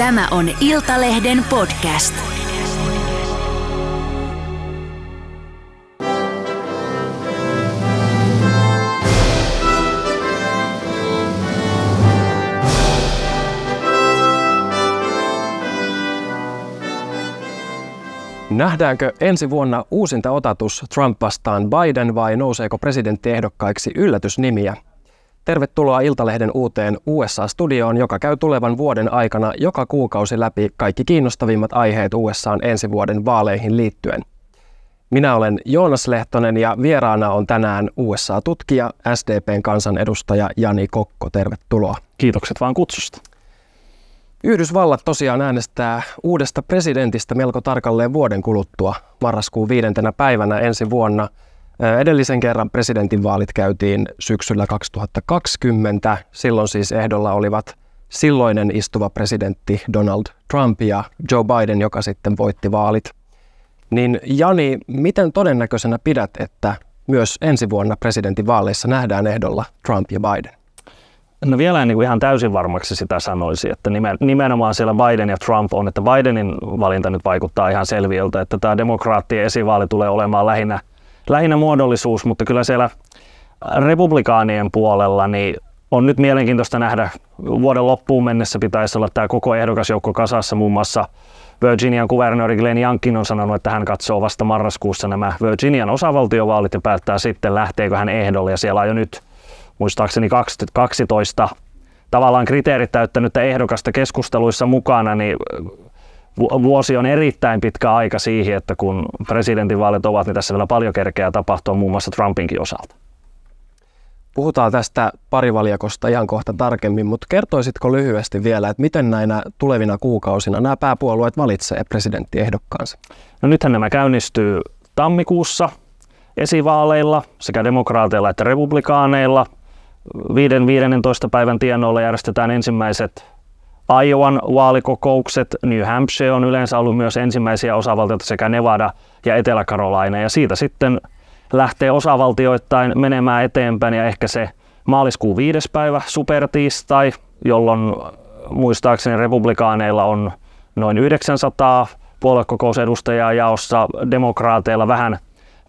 Tämä on Iltalehden podcast. Nähdäänkö ensi vuonna uusinta otatus Trump vastaan Biden vai nouseeko presidenttiehdokkaiksi yllätysnimiä? Tervetuloa Iltalehden uuteen USA-studioon, joka käy tulevan vuoden aikana joka kuukausi läpi kaikki kiinnostavimmat aiheet USAn ensi vuoden vaaleihin liittyen. Minä olen Joonas Lehtonen ja vieraana on tänään USA-tutkija, SDPn kansanedustaja Jani Kokko. Tervetuloa. Kiitokset vaan kutsusta. Yhdysvallat tosiaan äänestää uudesta presidentistä melko tarkalleen vuoden kuluttua marraskuun viidentenä päivänä ensi vuonna. Edellisen kerran presidentinvaalit käytiin syksyllä 2020. Silloin siis ehdolla olivat silloinen istuva presidentti Donald Trump ja Joe Biden, joka sitten voitti vaalit. Niin Jani, miten todennäköisenä pidät, että myös ensi vuonna presidentinvaaleissa nähdään ehdolla Trump ja Biden? No vielä en niin kuin ihan täysin varmaksi sitä sanoisi, että nimenomaan siellä Biden ja Trump on, että Bidenin valinta nyt vaikuttaa ihan selviöltä, että tämä demokraattien esivaali tulee olemaan lähinnä, lähinnä muodollisuus, mutta kyllä siellä republikaanien puolella niin on nyt mielenkiintoista nähdä, vuoden loppuun mennessä pitäisi olla tämä koko ehdokasjoukko kasassa, muun muassa Virginian kuvernööri Glenn Youngkin on sanonut, että hän katsoo vasta marraskuussa nämä Virginian osavaltiovaalit ja päättää sitten lähteekö hän ehdolle. Ja siellä on jo nyt muistaakseni 2012 tavallaan kriteerit täyttänyttä ehdokasta keskusteluissa mukana, niin vuosi on erittäin pitkä aika siihen, että kun presidentinvaalit ovat, niin tässä vielä paljon kerkeää tapahtua muun muassa Trumpinkin osalta. Puhutaan tästä parivaljakosta ihan kohta tarkemmin, mutta kertoisitko lyhyesti vielä, että miten näinä tulevina kuukausina nämä pääpuolueet valitsee presidenttiehdokkaansa? No nythän nämä käynnistyy tammikuussa esivaaleilla sekä demokraateilla että republikaaneilla – 5-15 päivän tienoilla järjestetään ensimmäiset Iowan vaalikokoukset. New Hampshire on yleensä ollut myös ensimmäisiä osavaltioita sekä Nevada ja Etelä-Carolina. Ja siitä sitten lähtee osavaltioittain menemään eteenpäin ja ehkä se maaliskuun viides päivä supertiistai, jolloin muistaakseni republikaaneilla on noin 900 puoluekokousedustajaa jaossa, demokraateilla vähän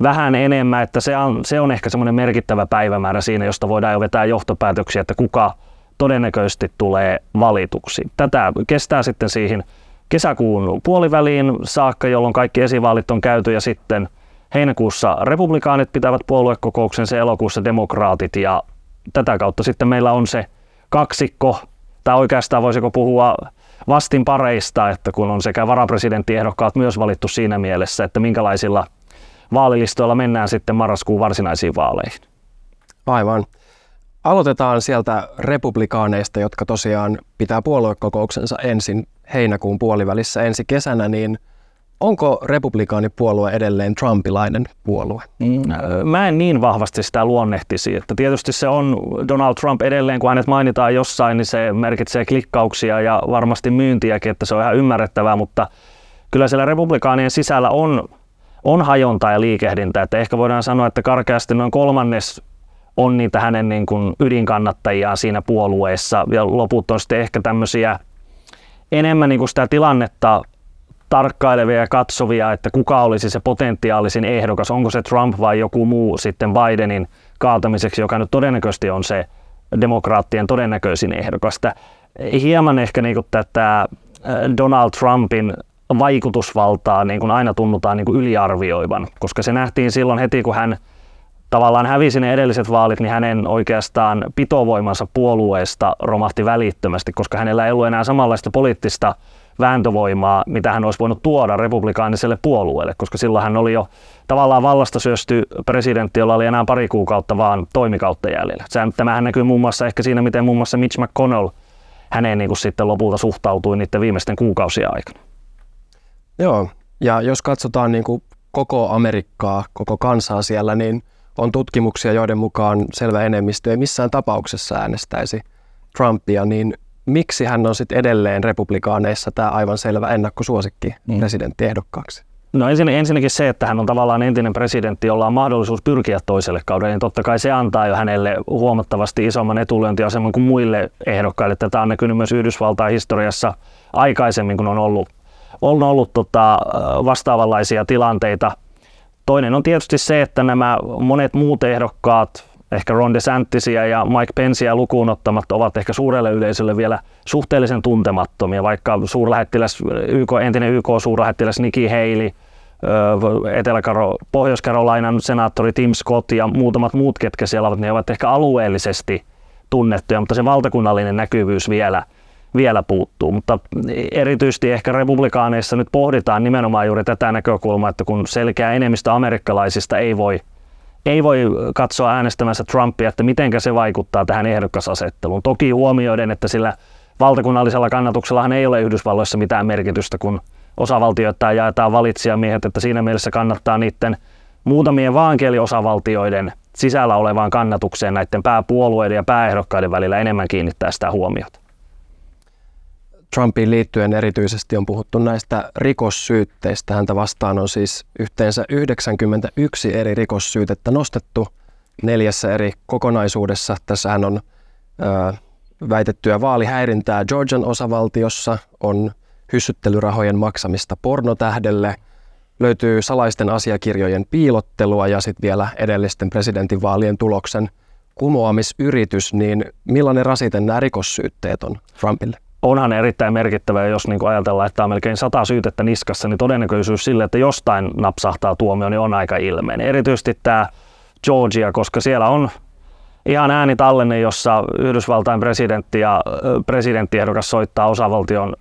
vähän enemmän, että se on, se on ehkä semmoinen merkittävä päivämäärä siinä, josta voidaan jo vetää johtopäätöksiä, että kuka todennäköisesti tulee valituksi. Tätä kestää sitten siihen kesäkuun puoliväliin saakka, jolloin kaikki esivaalit on käyty ja sitten heinäkuussa republikaanit pitävät puoluekokouksen, se elokuussa demokraatit ja tätä kautta sitten meillä on se kaksikko, tai oikeastaan voisiko puhua vastin pareista, että kun on sekä varapresidenttiehdokkaat myös valittu siinä mielessä, että minkälaisilla – vaalilistoilla mennään sitten marraskuun varsinaisiin vaaleihin. Aivan. Aloitetaan sieltä republikaaneista, jotka tosiaan pitää puoluekokouksensa ensin heinäkuun puolivälissä ensi kesänä, niin onko republikaanipuolue edelleen trumpilainen puolue? Mm, mä en niin vahvasti sitä luonnehtisi. Että tietysti se on Donald Trump edelleen, kun hänet mainitaan jossain, niin se merkitsee klikkauksia ja varmasti myyntiäkin, että se on ihan ymmärrettävää, mutta kyllä siellä republikaanien sisällä on on hajonta ja liikehdintä, että ehkä voidaan sanoa, että karkeasti noin kolmannes on niitä hänen niin kuin ydinkannattajia siinä puolueessa ja loput on sitten ehkä tämmöisiä enemmän niin kuin sitä tilannetta tarkkailevia ja katsovia, että kuka olisi se potentiaalisin ehdokas, onko se Trump vai joku muu sitten Bidenin kaatamiseksi, joka nyt todennäköisesti on se demokraattien todennäköisin ehdokas. Hieman ehkä niin kuin tätä Donald Trumpin vaikutusvaltaa niin kuin aina tunnutaan niin kuin yliarvioivan, koska se nähtiin silloin heti, kun hän tavallaan hävisi ne edelliset vaalit, niin hänen oikeastaan pitovoimansa puolueesta romahti välittömästi, koska hänellä ei ollut enää samanlaista poliittista vääntövoimaa, mitä hän olisi voinut tuoda republikaaniselle puolueelle, koska silloin hän oli jo tavallaan vallasta syösty presidentti, jolla oli enää pari kuukautta vaan toimikautta jäljellä. Tämähän näkyy muun muassa ehkä siinä, miten muun muassa Mitch McConnell häneen niin kuin sitten lopulta suhtautui niiden viimeisten kuukausien aikana. Joo, ja jos katsotaan niin kuin koko Amerikkaa, koko kansaa siellä, niin on tutkimuksia, joiden mukaan selvä enemmistö ei missään tapauksessa äänestäisi Trumpia, niin miksi hän on sitten edelleen republikaaneissa tämä aivan selvä ennakkosuosikki mm. presidenttiehdokkaaksi? No ensin, ensinnäkin se, että hän on tavallaan entinen presidentti, jolla on mahdollisuus pyrkiä toiselle kaudelle, niin totta kai se antaa jo hänelle huomattavasti isomman etulyöntiaseman kuin muille ehdokkaille. Tätä on näkynyt myös Yhdysvaltain historiassa aikaisemmin, kun on ollut, on ollut tota, vastaavanlaisia tilanteita. Toinen on tietysti se, että nämä monet muut ehdokkaat, ehkä Ron DeSantisia ja Mike Penceä lukuun ottamatta ovat ehkä suurelle yleisölle vielä suhteellisen tuntemattomia, vaikka suurlähettiläs, YK, entinen YK-suurlähettiläs Nikki Haley, etelä Pohjois-Carolinan senaattori Tim Scott ja muutamat muut, ketkä siellä ovat, ne ovat ehkä alueellisesti tunnettuja, mutta se valtakunnallinen näkyvyys vielä, vielä puuttuu. Mutta erityisesti ehkä republikaaneissa nyt pohditaan nimenomaan juuri tätä näkökulmaa, että kun selkeä enemmistö amerikkalaisista ei voi ei voi katsoa äänestämässä Trumpia, että miten se vaikuttaa tähän ehdokasasetteluun. Toki huomioiden, että sillä valtakunnallisella kannatuksellahan ei ole Yhdysvalloissa mitään merkitystä, kun osavaltioita jaetaan valitsijamiehet, että siinä mielessä kannattaa niiden muutamien vaankieliosavaltioiden sisällä olevaan kannatukseen näiden pääpuolueiden ja pääehdokkaiden välillä enemmän kiinnittää sitä huomiota. Trumpiin liittyen erityisesti on puhuttu näistä rikossyytteistä. Häntä vastaan on siis yhteensä 91 eri rikossyytettä nostettu neljässä eri kokonaisuudessa. Tässä hän on ö, väitettyä vaalihäirintää Georgian osavaltiossa, on hyssyttelyrahojen maksamista pornotähdelle, löytyy salaisten asiakirjojen piilottelua ja sitten vielä edellisten presidentinvaalien tuloksen kumoamisyritys, niin millainen rasite nämä rikossyytteet on Trumpille? Onhan erittäin merkittävä, jos niin ajatellaan, että on melkein sata syytettä niskassa, niin todennäköisyys sille, että jostain napsahtaa tuomio, niin on aika ilmeinen. Erityisesti tämä Georgia, koska siellä on ihan äänitallenne, jossa Yhdysvaltain presidentti ja presidenttiehdokas soittaa osavaltion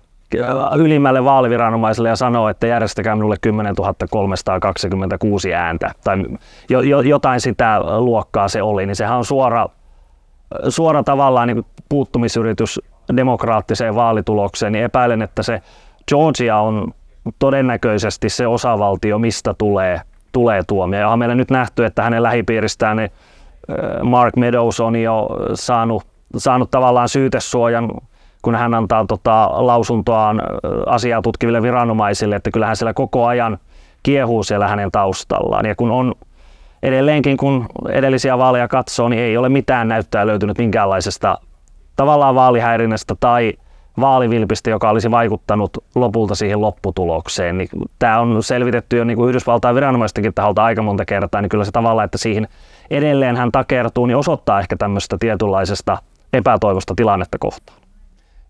ylimmälle vaaliviranomaiselle ja sanoo, että järjestäkää minulle 10 326 ääntä tai jo, jo, jotain sitä luokkaa se oli, niin sehän on suora, suora tavallaan niin puuttumisyritys demokraattiseen vaalitulokseen, niin epäilen, että se Georgia on todennäköisesti se osavaltio, mistä tulee, tulee tuomio. Ja on meillä nyt nähty, että hänen lähipiiristään niin Mark Meadows on jo saanut, saanut tavallaan syytesuojan, kun hän antaa tota, lausuntoaan asiaa tutkiville viranomaisille, että kyllähän siellä koko ajan kiehuu siellä hänen taustallaan. Ja kun on edelleenkin, kun edellisiä vaaleja katsoo, niin ei ole mitään näyttää löytynyt minkäänlaisesta tavallaan vaalihäirinnästä tai vaalivilpistä, joka olisi vaikuttanut lopulta siihen lopputulokseen. Niin tämä on selvitetty jo niin kuin Yhdysvaltain viranomaistenkin taholta aika monta kertaa, niin kyllä se tavallaan, että siihen edelleen hän takertuu, niin osoittaa ehkä tämmöistä tietynlaisesta epätoivosta tilannetta kohtaan.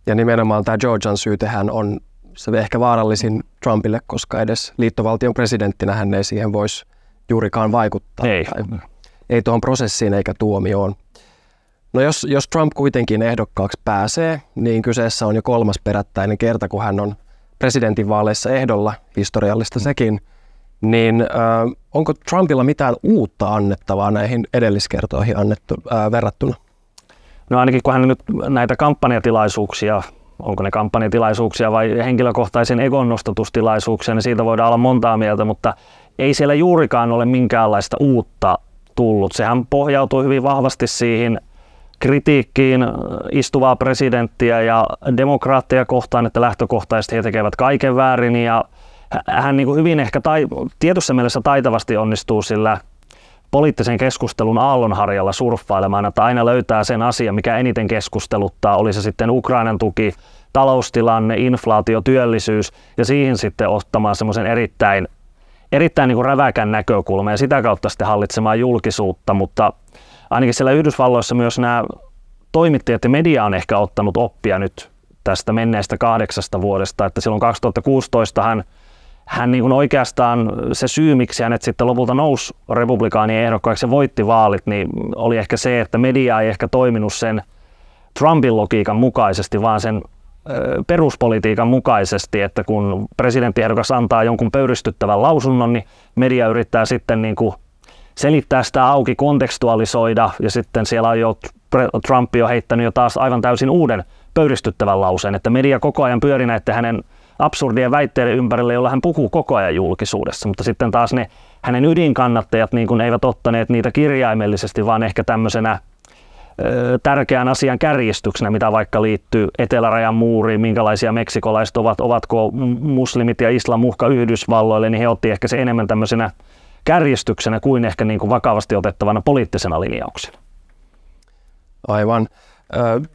Ja nimenomaan tämä Georgian syytehän on se ehkä vaarallisin Trumpille, koska edes liittovaltion presidenttinä hän ei siihen voisi juurikaan vaikuttaa. Ei. ei tuohon prosessiin eikä tuomioon. No jos, jos Trump kuitenkin ehdokkaaksi pääsee, niin kyseessä on jo kolmas perättäinen kerta, kun hän on presidentinvaaleissa ehdolla, historiallista mm. sekin, niin äh, onko Trumpilla mitään uutta annettavaa näihin edelliskertoihin annettu, äh, verrattuna? No ainakin kun hän nyt näitä kampanjatilaisuuksia, onko ne kampanjatilaisuuksia vai henkilökohtaisen egon nostatustilaisuuksia, niin siitä voidaan olla montaa mieltä, mutta ei siellä juurikaan ole minkäänlaista uutta tullut. Sehän pohjautuu hyvin vahvasti siihen kritiikkiin istuvaa presidenttiä ja demokraatteja kohtaan, että lähtökohtaisesti he tekevät kaiken väärin ja hän niin kuin hyvin ehkä tai, tietyssä mielessä taitavasti onnistuu sillä poliittisen keskustelun aallonharjalla surffailemaan, että aina löytää sen asian, mikä eniten keskusteluttaa, oli se sitten Ukrainan tuki, taloustilanne, inflaatio, työllisyys ja siihen sitten ottamaan semmoisen erittäin, erittäin niin kuin räväkän näkökulman ja sitä kautta sitten hallitsemaan julkisuutta, mutta ainakin siellä Yhdysvalloissa myös nämä toimittajat ja media on ehkä ottanut oppia nyt tästä menneestä kahdeksasta vuodesta, että silloin 2016 hän, hän niin kuin oikeastaan se syy, miksi hänet sitten lopulta nousi republikaanien ehdokkaaksi ja voitti vaalit, niin oli ehkä se, että media ei ehkä toiminut sen Trumpin logiikan mukaisesti, vaan sen peruspolitiikan mukaisesti, että kun presidenttiehdokas antaa jonkun pöyristyttävän lausunnon, niin media yrittää sitten niin kuin selittää sitä auki, kontekstualisoida ja sitten siellä on jo Trump on heittänyt jo taas aivan täysin uuden pöyristyttävän lauseen, että media koko ajan pyöri näiden hänen absurdien väitteiden ympärille, jolla hän puhuu koko ajan julkisuudessa, mutta sitten taas ne hänen ydinkannattajat niin kuin eivät ottaneet niitä kirjaimellisesti, vaan ehkä tämmöisenä tärkeän asian kärjistyksenä, mitä vaikka liittyy etelärajan muuriin, minkälaisia meksikolaiset ovat, ovatko muslimit ja islam uhka Yhdysvalloille, niin he otti ehkä se enemmän tämmöisenä kärjistyksenä kuin ehkä niin kuin vakavasti otettavana poliittisena linjauksena. Aivan.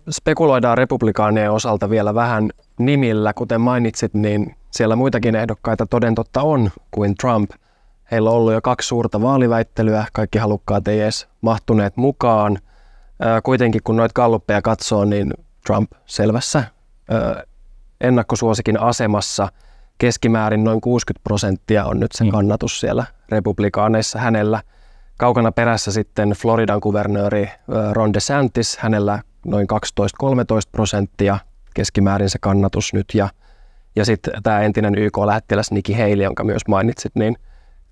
Spekuloidaan republikaanien osalta vielä vähän nimillä. Kuten mainitsit, niin siellä muitakin ehdokkaita toden totta on kuin Trump. Heillä on ollut jo kaksi suurta vaaliväittelyä, kaikki halukkaat ei edes mahtuneet mukaan. Kuitenkin kun noita kalluppeja katsoo, niin Trump selvässä ennakkosuosikin asemassa. Keskimäärin noin 60 prosenttia on nyt se mm. kannatus siellä republikaaneissa hänellä. Kaukana perässä sitten Floridan kuvernööri Ron DeSantis, hänellä noin 12-13 prosenttia keskimäärin se kannatus nyt. Ja, ja sitten tämä entinen YK-lähettiläs Nikki Haley, jonka myös mainitsit, niin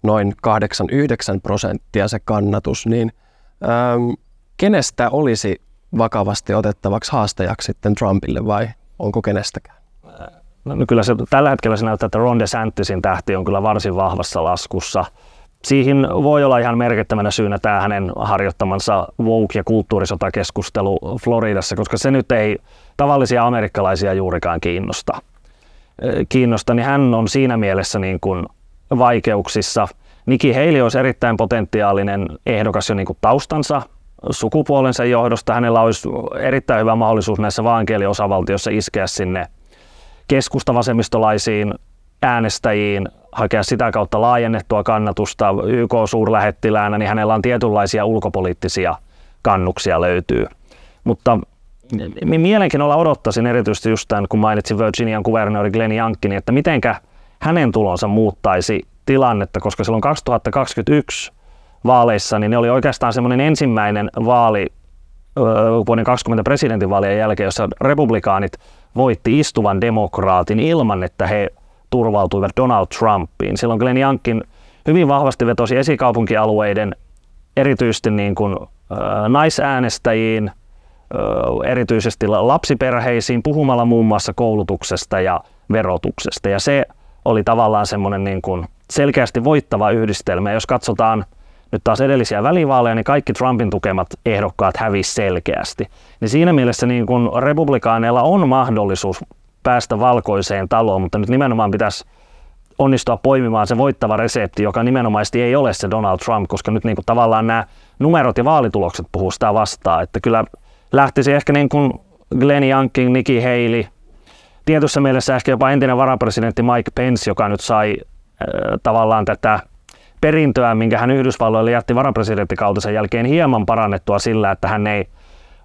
noin 8-9 prosenttia se kannatus. Niin ähm, kenestä olisi vakavasti otettavaksi haastajaksi sitten Trumpille vai onko kenestäkään? No, no kyllä se, tällä hetkellä se näyttää, että Ron DeSantisin tähti on kyllä varsin vahvassa laskussa. Siihen voi olla ihan merkittävänä syynä tämä hänen harjoittamansa woke- ja kulttuurisotakeskustelu Floridassa, koska se nyt ei tavallisia amerikkalaisia juurikaan kiinnosta. kiinnosta niin hän on siinä mielessä niin kuin vaikeuksissa. Nikki Haley olisi erittäin potentiaalinen ehdokas jo niin kuin taustansa sukupuolensa johdosta. Hänellä olisi erittäin hyvä mahdollisuus näissä vaankieliosavaltioissa iskeä sinne keskustavasemmistolaisiin äänestäjiin, hakea sitä kautta laajennettua kannatusta YK-suurlähettiläänä, niin hänellä on tietynlaisia ulkopoliittisia kannuksia löytyy. Mutta mielenkiinnolla odottaisin erityisesti just tämän, kun mainitsin Virginian kuvernööri Glenn Youngkin, että mitenkä hänen tulonsa muuttaisi tilannetta, koska silloin 2021 vaaleissa, niin ne oli oikeastaan semmoinen ensimmäinen vaali vuoden 20 presidentinvaalien jälkeen, jossa republikaanit voitti istuvan demokraatin ilman, että he turvautuivat Donald Trumpiin. Silloin Glenn Youngkin hyvin vahvasti vetosi esikaupunkialueiden erityisesti niin kuin, äh, naisäänestäjiin, erityisesti lapsiperheisiin, puhumalla muun muassa koulutuksesta ja verotuksesta. Ja se oli tavallaan semmoinen niin kuin selkeästi voittava yhdistelmä. Jos katsotaan nyt taas edellisiä välivaaleja, niin kaikki Trumpin tukemat ehdokkaat hävisi selkeästi. Niin siinä mielessä niin kun republikaaneilla on mahdollisuus päästä valkoiseen taloon, mutta nyt nimenomaan pitäisi onnistua poimimaan se voittava resepti, joka nimenomaisesti ei ole se Donald Trump, koska nyt niin tavallaan nämä numerot ja vaalitulokset puhuu sitä vastaan, että kyllä lähtisi ehkä niin kuin Glenn Youngkin, Nikki Haley, tietyssä mielessä ehkä jopa entinen varapresidentti Mike Pence, joka nyt sai äh, tavallaan tätä perintöä, minkä hän Yhdysvalloille jätti varapresidenttikautensa jälkeen hieman parannettua sillä, että hän ei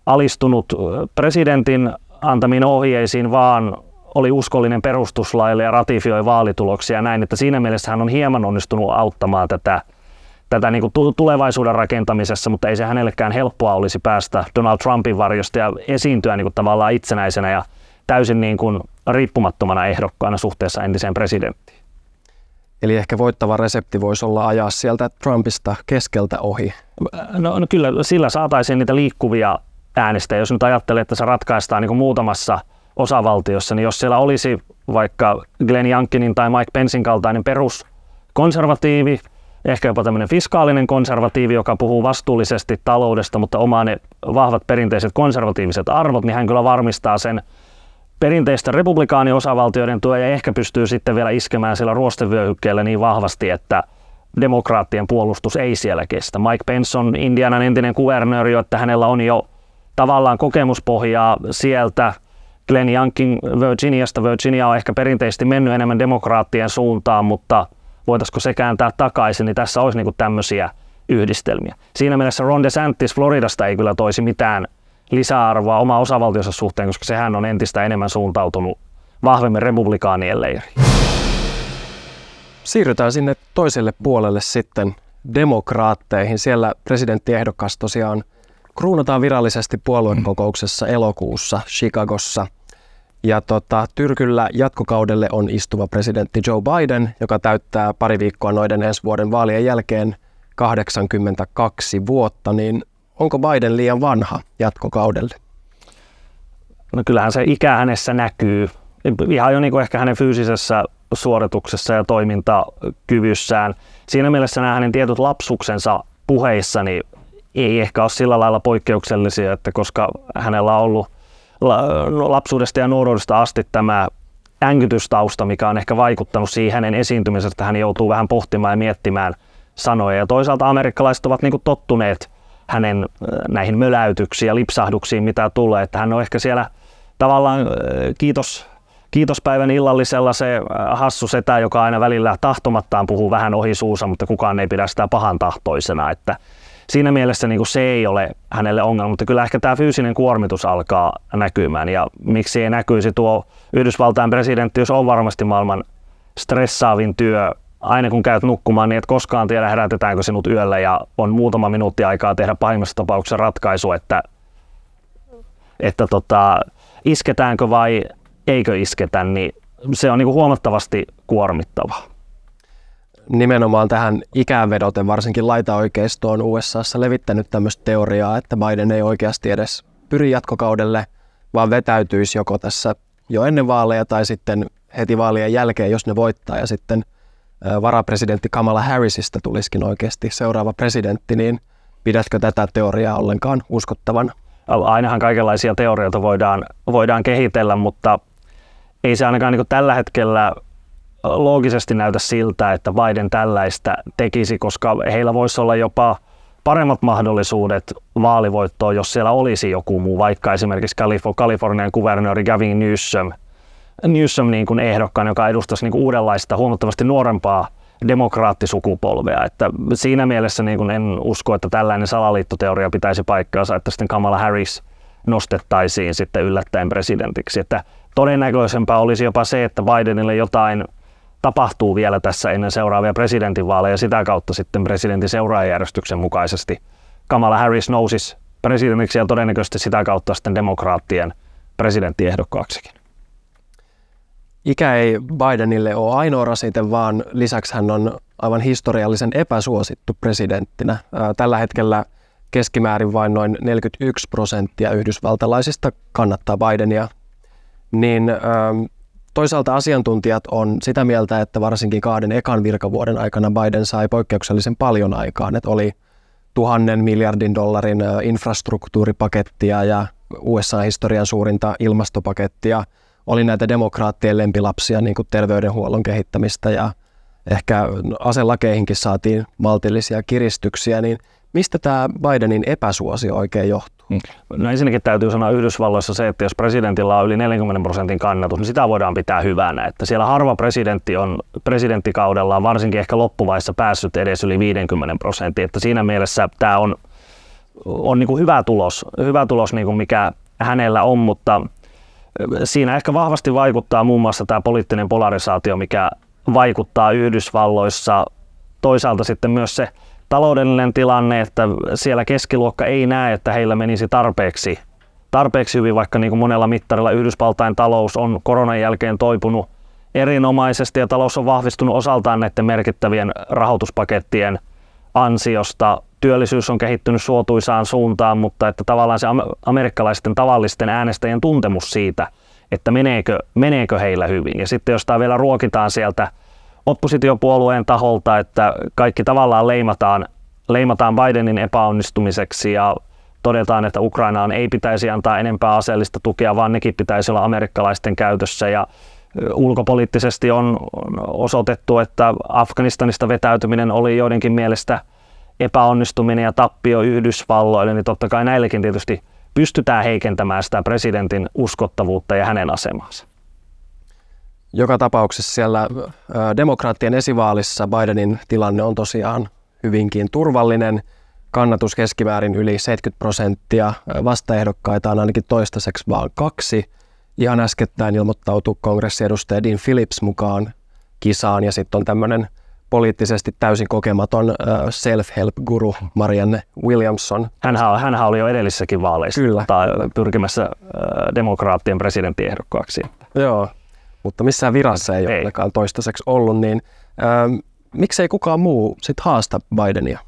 alistunut presidentin antamiin ohjeisiin, vaan oli uskollinen perustuslaille ja ratifioi vaalituloksia ja näin, että siinä mielessä hän on hieman onnistunut auttamaan tätä, tätä niin kuin tulevaisuuden rakentamisessa, mutta ei se hänellekään helppoa olisi päästä Donald Trumpin varjosta ja esiintyä niin kuin tavallaan itsenäisenä ja täysin niin kuin riippumattomana ehdokkaana suhteessa entiseen presidenttiin. Eli ehkä voittava resepti voisi olla ajaa sieltä Trumpista keskeltä ohi. No, no kyllä, sillä saataisiin niitä liikkuvia äänestäjiä. Jos nyt ajattelee, että se ratkaistaan niin muutamassa osavaltiossa, niin jos siellä olisi vaikka Glenn Youngkinin tai Mike Pensin kaltainen peruskonservatiivi, ehkä jopa tämmöinen fiskaalinen konservatiivi, joka puhuu vastuullisesti taloudesta, mutta omaa ne vahvat perinteiset konservatiiviset arvot, niin hän kyllä varmistaa sen perinteistä republikaaniosavaltioiden tuo ja ehkä pystyy sitten vielä iskemään siellä ruostevyöhykkeellä niin vahvasti, että demokraattien puolustus ei siellä kestä. Mike Pence on Indianan entinen kuvernööri, että hänellä on jo tavallaan kokemuspohjaa sieltä. Glenn Youngkin Virginiasta. Virginia on ehkä perinteisesti mennyt enemmän demokraattien suuntaan, mutta voitaisiko se kääntää takaisin, niin tässä olisi niin tämmöisiä yhdistelmiä. Siinä mielessä Ron DeSantis Floridasta ei kyllä toisi mitään lisäarvoa oma osavaltionsa suhteen, koska sehän on entistä enemmän suuntautunut vahvemmin republikaanien leiriin. Siirrytään sinne toiselle puolelle sitten demokraatteihin. Siellä presidenttiehdokas tosiaan kruunataan virallisesti puoluekokouksessa elokuussa Chicagossa. Ja tota, Tyrkyllä jatkokaudelle on istuva presidentti Joe Biden, joka täyttää pari viikkoa noiden ensi vuoden vaalien jälkeen 82 vuotta, niin onko Biden liian vanha jatkokaudelle? No kyllähän se ikä hänessä näkyy. Ihan jo niin kuin ehkä hänen fyysisessä suorituksessa ja toimintakyvyssään. Siinä mielessä nämä hänen tietyt lapsuksensa puheissa niin ei ehkä ole sillä lailla poikkeuksellisia, että koska hänellä on ollut no, lapsuudesta ja nuoruudesta asti tämä änkytystausta, mikä on ehkä vaikuttanut siihen hänen esiintymisessä, että hän joutuu vähän pohtimaan ja miettimään sanoja. Ja toisaalta amerikkalaiset ovat niin tottuneet hänen näihin möläytyksiin ja lipsahduksiin, mitä tulee. Että hän on ehkä siellä tavallaan kiitos, kiitospäivän illallisella se hassu setä, joka aina välillä tahtomattaan puhuu vähän ohi suusa, mutta kukaan ei pidä sitä pahan tahtoisena. Että siinä mielessä niin kuin se ei ole hänelle ongelma, mutta kyllä ehkä tämä fyysinen kuormitus alkaa näkymään. Ja miksi ei näkyisi tuo Yhdysvaltain presidentti, jos on varmasti maailman stressaavin työ, aina kun käyt nukkumaan, niin et koskaan tiedä herätetäänkö sinut yöllä ja on muutama minuutti aikaa tehdä pahimmassa tapauksessa ratkaisu, että, että tota, isketäänkö vai eikö isketä, niin se on niin kuin huomattavasti kuormittavaa nimenomaan tähän ikään vedoten, varsinkin laitaoikeisto on USAssa levittänyt tämmöistä teoriaa, että Biden ei oikeasti edes pyri jatkokaudelle, vaan vetäytyisi joko tässä jo ennen vaaleja tai sitten heti vaalien jälkeen, jos ne voittaa. Ja sitten varapresidentti Kamala Harrisista tulisikin oikeasti seuraava presidentti, niin pidätkö tätä teoriaa ollenkaan uskottavana? Ainahan kaikenlaisia teorioita voidaan, voidaan kehitellä, mutta ei se ainakaan niin tällä hetkellä loogisesti näytä siltä, että Biden tällaista tekisi, koska heillä voisi olla jopa paremmat mahdollisuudet vaalivoittoon, jos siellä olisi joku muu, vaikka esimerkiksi Kalifornian kuvernööri Gavin Newsom, Newsom niin kuin ehdokkaan, joka edustaisi niin kuin uudenlaista, huomattavasti nuorempaa demokraattisukupolvea. Että siinä mielessä niin kuin en usko, että tällainen salaliittoteoria pitäisi paikkaansa, että sitten Kamala Harris nostettaisiin sitten yllättäen presidentiksi. Että todennäköisempää olisi jopa se, että Bidenille jotain tapahtuu vielä tässä ennen seuraavia presidentinvaaleja ja sitä kautta sitten presidentin seuraajärjestyksen mukaisesti Kamala Harris nousisi presidentiksi ja todennäköisesti sitä kautta sitten demokraattien presidenttiehdokkaaksikin. Ikä ei Bidenille ole ainoa rasite, vaan lisäksi hän on aivan historiallisen epäsuosittu presidenttinä. Tällä hetkellä keskimäärin vain noin 41 prosenttia yhdysvaltalaisista kannattaa Bidenia. Niin Toisaalta asiantuntijat on sitä mieltä, että varsinkin kahden ekan virkavuoden aikana Biden sai poikkeuksellisen paljon aikaan, että oli tuhannen miljardin dollarin infrastruktuuripakettia ja USA-historian suurinta ilmastopakettia. Oli näitä demokraattien lempilapsia, niin kuin terveydenhuollon kehittämistä ja ehkä aselakeihinkin saatiin maltillisia kiristyksiä, niin mistä tämä Bidenin epäsuosio oikein johtuu? Mm. No ensinnäkin täytyy sanoa Yhdysvalloissa se, että jos presidentillä on yli 40 prosentin kannatus, niin sitä voidaan pitää hyvänä. Että siellä harva presidentti on presidenttikaudellaan varsinkin ehkä loppuvaiheessa päässyt edes yli 50 prosenttia. Että siinä mielessä tämä on, on niin kuin hyvä tulos, hyvä tulos niin kuin mikä hänellä on, mutta siinä ehkä vahvasti vaikuttaa muun muassa tämä poliittinen polarisaatio, mikä vaikuttaa Yhdysvalloissa. Toisaalta sitten myös se taloudellinen tilanne, että siellä keskiluokka ei näe, että heillä menisi tarpeeksi, tarpeeksi hyvin, vaikka niin kuin monella mittarilla Yhdysvaltain talous on koronan jälkeen toipunut erinomaisesti ja talous on vahvistunut osaltaan näiden merkittävien rahoituspakettien ansiosta. Työllisyys on kehittynyt suotuisaan suuntaan, mutta että tavallaan se amerikkalaisten tavallisten äänestäjien tuntemus siitä, että meneekö, meneekö heillä hyvin. Ja sitten jos tämä vielä ruokitaan sieltä oppositiopuolueen taholta, että kaikki tavallaan leimataan, leimataan Bidenin epäonnistumiseksi ja todetaan, että Ukrainaan ei pitäisi antaa enempää aseellista tukea, vaan nekin pitäisi olla amerikkalaisten käytössä ja ulkopoliittisesti on osoitettu, että Afganistanista vetäytyminen oli joidenkin mielestä epäonnistuminen ja tappio Yhdysvalloille, niin totta kai näillekin tietysti pystytään heikentämään sitä presidentin uskottavuutta ja hänen asemansa. Joka tapauksessa siellä demokraattien esivaalissa Bidenin tilanne on tosiaan hyvinkin turvallinen. Kannatus keskimäärin yli 70 prosenttia. Vastaehdokkaita on ainakin toistaiseksi vain kaksi. Ihan äskettäin ilmoittautui kongressiedustaja Dean Phillips mukaan kisaan ja sitten on tämmöinen poliittisesti täysin kokematon self-help-guru Marianne Williamson. Hänhän, hänhän oli jo edellisessäkin vaaleissa Kyllä. Tai pyrkimässä demokraattien presidenttiehdokkaaksi. Joo, mutta missään virassa ei, ei. ole ainakaan toistaiseksi ollut, niin ähm, miksei kukaan muu sitten haasta Bidenia?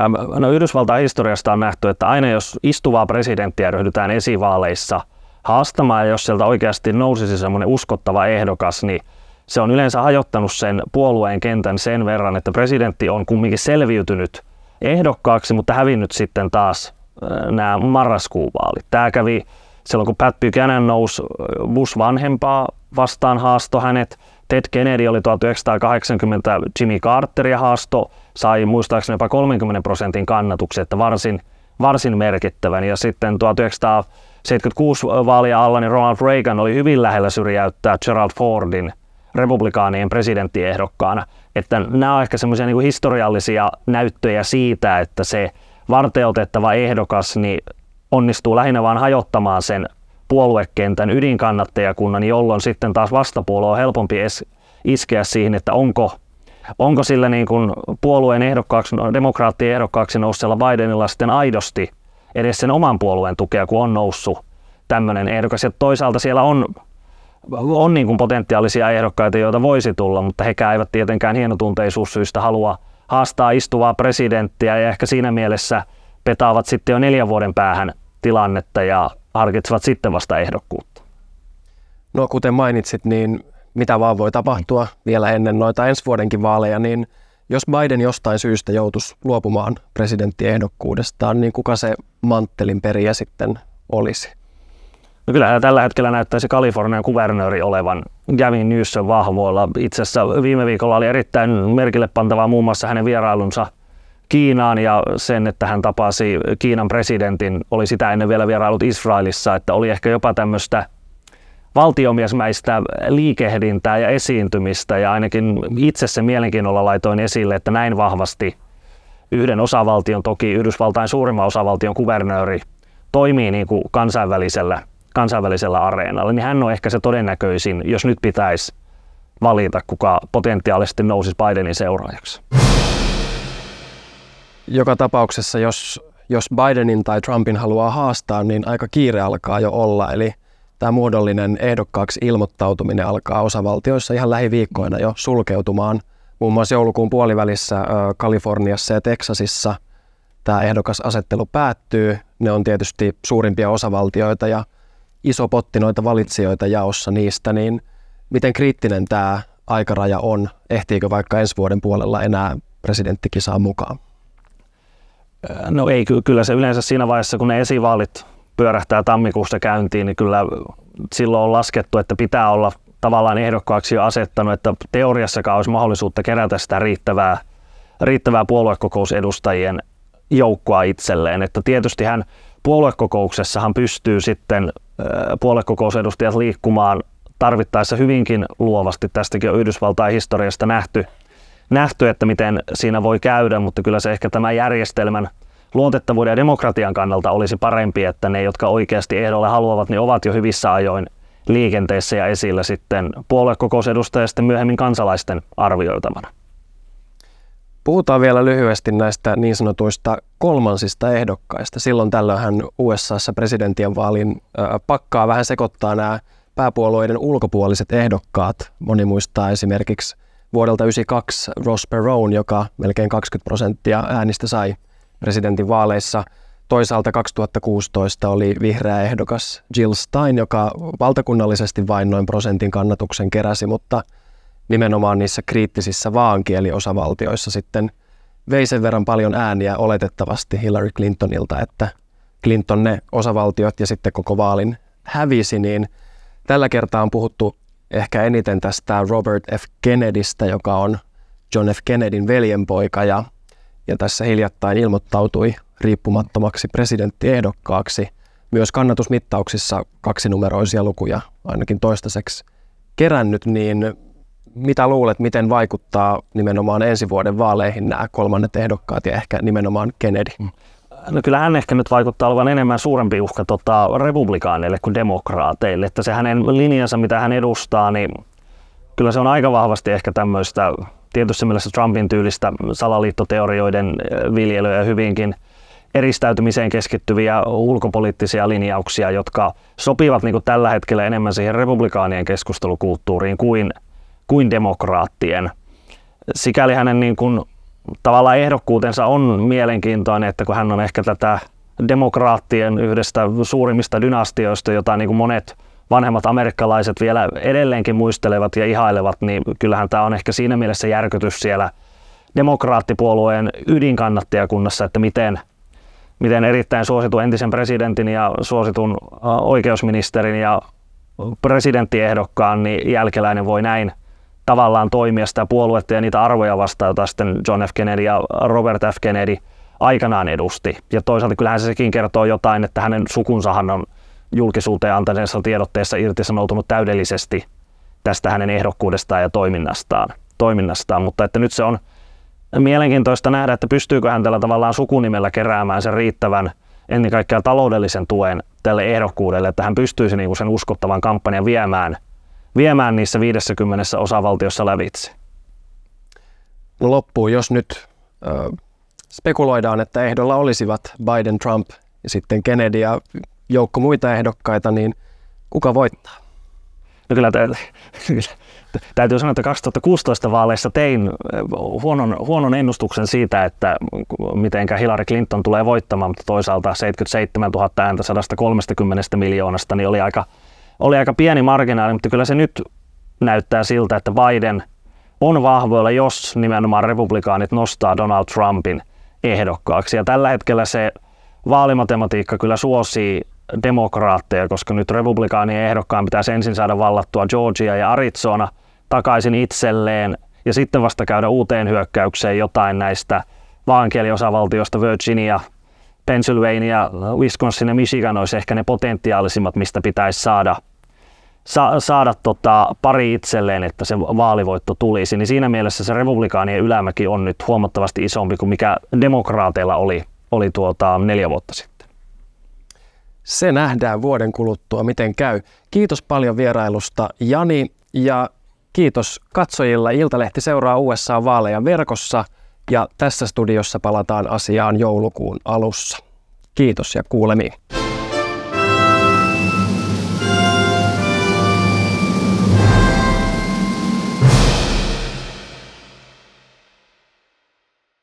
Ähm, no Yhdysvaltain historiasta on nähty, että aina jos istuvaa presidenttiä ryhdytään esivaaleissa haastamaan, ja jos sieltä oikeasti nousisi semmoinen uskottava ehdokas, niin se on yleensä hajottanut sen puolueen kentän sen verran, että presidentti on kumminkin selviytynyt ehdokkaaksi, mutta hävinnyt sitten taas nämä marraskuun vaalit. Tämä kävi silloin, kun Pat Buchanan nousi Bush vanhempaa vastaan haasto hänet. Ted Kennedy oli 1980 Jimmy Carteria haasto, sai muistaakseni jopa 30 prosentin kannatuksen, että varsin, varsin merkittävän. Ja sitten 1976 vaalia alla niin Ronald Reagan oli hyvin lähellä syrjäyttää Gerald Fordin republikaanien presidenttiehdokkaana. Että nämä ovat ehkä semmoisia niin historiallisia näyttöjä siitä, että se varteutettava ehdokas niin onnistuu lähinnä vain hajottamaan sen puoluekentän ydinkannattajakunnan, jolloin sitten taas vastapuolo on helpompi iskeä siihen, että onko, onko sillä niin kuin puolueen ehdokkaaksi, demokraattien ehdokkaaksi nousseella Bidenilla sitten aidosti edes sen oman puolueen tukea, kun on noussut tämmöinen ehdokas. Ja toisaalta siellä on, on niin kuin potentiaalisia ehdokkaita, joita voisi tulla, mutta hekään eivät tietenkään hienotunteisuussyistä halua haastaa istuvaa presidenttiä ja ehkä siinä mielessä petaavat sitten jo neljän vuoden päähän tilannetta ja harkitsevat sitten vasta ehdokkuutta. No kuten mainitsit, niin mitä vaan voi tapahtua vielä ennen noita ensi vuodenkin vaaleja, niin jos Biden jostain syystä joutuisi luopumaan presidenttiehdokkuudestaan, niin kuka se manttelin periä sitten olisi? No kyllä tällä hetkellä näyttäisi Kalifornian kuvernööri olevan Gavin Newsom vahvoilla. Itse asiassa viime viikolla oli erittäin merkille pantavaa muun muassa hänen vierailunsa Kiinaan ja sen, että hän tapasi Kiinan presidentin, oli sitä ennen vielä vierailut Israelissa, että oli ehkä jopa tämmöistä valtiomiesmäistä liikehdintää ja esiintymistä ja ainakin itse se mielenkiinnolla laitoin esille, että näin vahvasti yhden osavaltion, toki Yhdysvaltain suurimman osavaltion kuvernööri toimii niin kuin kansainvälisellä, kansainvälisellä areenalla, niin hän on ehkä se todennäköisin, jos nyt pitäisi valita, kuka potentiaalisesti nousisi Bidenin seuraajaksi joka tapauksessa, jos, jos Bidenin tai Trumpin haluaa haastaa, niin aika kiire alkaa jo olla. Eli tämä muodollinen ehdokkaaksi ilmoittautuminen alkaa osavaltioissa ihan lähiviikkoina jo sulkeutumaan. Muun muassa joulukuun puolivälissä Kaliforniassa ja Teksasissa tämä ehdokasasettelu päättyy. Ne on tietysti suurimpia osavaltioita ja iso potti noita valitsijoita jaossa niistä, niin miten kriittinen tämä aikaraja on? Ehtiikö vaikka ensi vuoden puolella enää presidenttikisaa mukaan? No ei, kyllä se yleensä siinä vaiheessa, kun ne esivaalit pyörähtää tammikuussa käyntiin, niin kyllä silloin on laskettu, että pitää olla tavallaan ehdokkaaksi jo asettanut, että teoriassakaan olisi mahdollisuutta kerätä sitä riittävää, riittävää puoluekokousedustajien joukkoa itselleen. Että tietysti hän puoluekokouksessahan pystyy sitten puoluekokousedustajat liikkumaan tarvittaessa hyvinkin luovasti. Tästäkin on Yhdysvaltain historiasta nähty – nähty, että miten siinä voi käydä, mutta kyllä se ehkä tämä järjestelmän luotettavuuden ja demokratian kannalta olisi parempi, että ne, jotka oikeasti ehdolle haluavat, niin ovat jo hyvissä ajoin liikenteessä ja esillä sitten sitten myöhemmin kansalaisten arvioitavana. Puhutaan vielä lyhyesti näistä niin sanotuista kolmansista ehdokkaista. Silloin tällöinhän USAssa presidentien vaalin pakkaa vähän sekoittaa nämä pääpuolueiden ulkopuoliset ehdokkaat. Moni muistaa esimerkiksi vuodelta 1992 Ross Perone, joka melkein 20 prosenttia äänistä sai presidentin vaaleissa. Toisaalta 2016 oli vihreä ehdokas Jill Stein, joka valtakunnallisesti vain noin prosentin kannatuksen keräsi, mutta nimenomaan niissä kriittisissä vaankieliosavaltioissa sitten vei sen verran paljon ääniä oletettavasti Hillary Clintonilta, että Clinton ne osavaltiot ja sitten koko vaalin hävisi, niin tällä kertaa on puhuttu ehkä eniten tästä Robert F. Kennedystä, joka on John F. Kennedyn veljenpoika ja, ja tässä hiljattain ilmoittautui riippumattomaksi presidenttiehdokkaaksi. Myös kannatusmittauksissa kaksinumeroisia lukuja ainakin toistaiseksi kerännyt, niin mitä luulet, miten vaikuttaa nimenomaan ensi vuoden vaaleihin nämä kolmannet ehdokkaat ja ehkä nimenomaan Kennedy? Mm. No kyllä hän ehkä nyt vaikuttaa olevan enemmän suurempi uhka tota, republikaaneille kuin demokraateille. Että se hänen linjansa, mitä hän edustaa, niin kyllä se on aika vahvasti ehkä tämmöistä tietyssä mielessä Trumpin tyylistä salaliittoteorioiden eh, viljelyä ja hyvinkin eristäytymiseen keskittyviä ulkopoliittisia linjauksia, jotka sopivat niin tällä hetkellä enemmän siihen republikaanien keskustelukulttuuriin kuin, kuin demokraattien. Sikäli hänen niin kuin tavallaan ehdokkuutensa on mielenkiintoinen, että kun hän on ehkä tätä demokraattien yhdestä suurimmista dynastioista, jota niin kuin monet vanhemmat amerikkalaiset vielä edelleenkin muistelevat ja ihailevat, niin kyllähän tämä on ehkä siinä mielessä järkytys siellä demokraattipuolueen ydinkannattajakunnassa, että miten, miten erittäin suositun entisen presidentin ja suositun oikeusministerin ja presidenttiehdokkaan niin jälkeläinen voi näin tavallaan toimia sitä puoluetta ja niitä arvoja vastaan, joita sitten John F. Kennedy ja Robert F. Kennedy aikanaan edusti. Ja toisaalta kyllähän se sekin kertoo jotain, että hänen sukunsahan on julkisuuteen antaneessa tiedotteessa irtisanoutunut täydellisesti tästä hänen ehdokkuudestaan ja toiminnastaan. toiminnastaan. Mutta että nyt se on mielenkiintoista nähdä, että pystyykö hän tällä tavallaan sukunimellä keräämään sen riittävän ennen kaikkea taloudellisen tuen tälle ehdokkuudelle, että hän pystyisi niin sen uskottavan kampanjan viemään, viemään niissä 50 osavaltiossa lävitse. No loppuun, jos nyt äh, spekuloidaan, että ehdolla olisivat Biden, Trump ja sitten Kennedy ja joukko muita ehdokkaita, niin kuka voittaa? No kyllä, täytyy sanoa, että 2016 vaaleissa tein huonon, huonon ennustuksen siitä, että miten Hillary Clinton tulee voittamaan, mutta toisaalta 77 000 ääntä 130 miljoonasta, niin oli aika, oli aika pieni marginaali, mutta kyllä se nyt näyttää siltä, että Biden on vahvoilla, jos nimenomaan republikaanit nostaa Donald Trumpin ehdokkaaksi. Ja tällä hetkellä se vaalimatematiikka kyllä suosii demokraatteja, koska nyt republikaanien ehdokkaan pitäisi ensin saada vallattua Georgia ja Arizona takaisin itselleen ja sitten vasta käydä uuteen hyökkäykseen jotain näistä vaankieliosavaltioista Virginia, Pennsylvania, Wisconsin ja Michigan olisi ehkä ne potentiaalisimmat, mistä pitäisi saada, sa, saada tota pari itselleen, että se vaalivoitto tulisi. Niin siinä mielessä se republikaanien ylämäki on nyt huomattavasti isompi kuin mikä demokraateilla oli, oli tuota neljä vuotta sitten. Se nähdään vuoden kuluttua, miten käy. Kiitos paljon vierailusta Jani ja kiitos katsojilla. Iltalehti seuraa USA-vaaleja verkossa ja tässä studiossa palataan asiaan joulukuun alussa. Kiitos ja kuulemiin.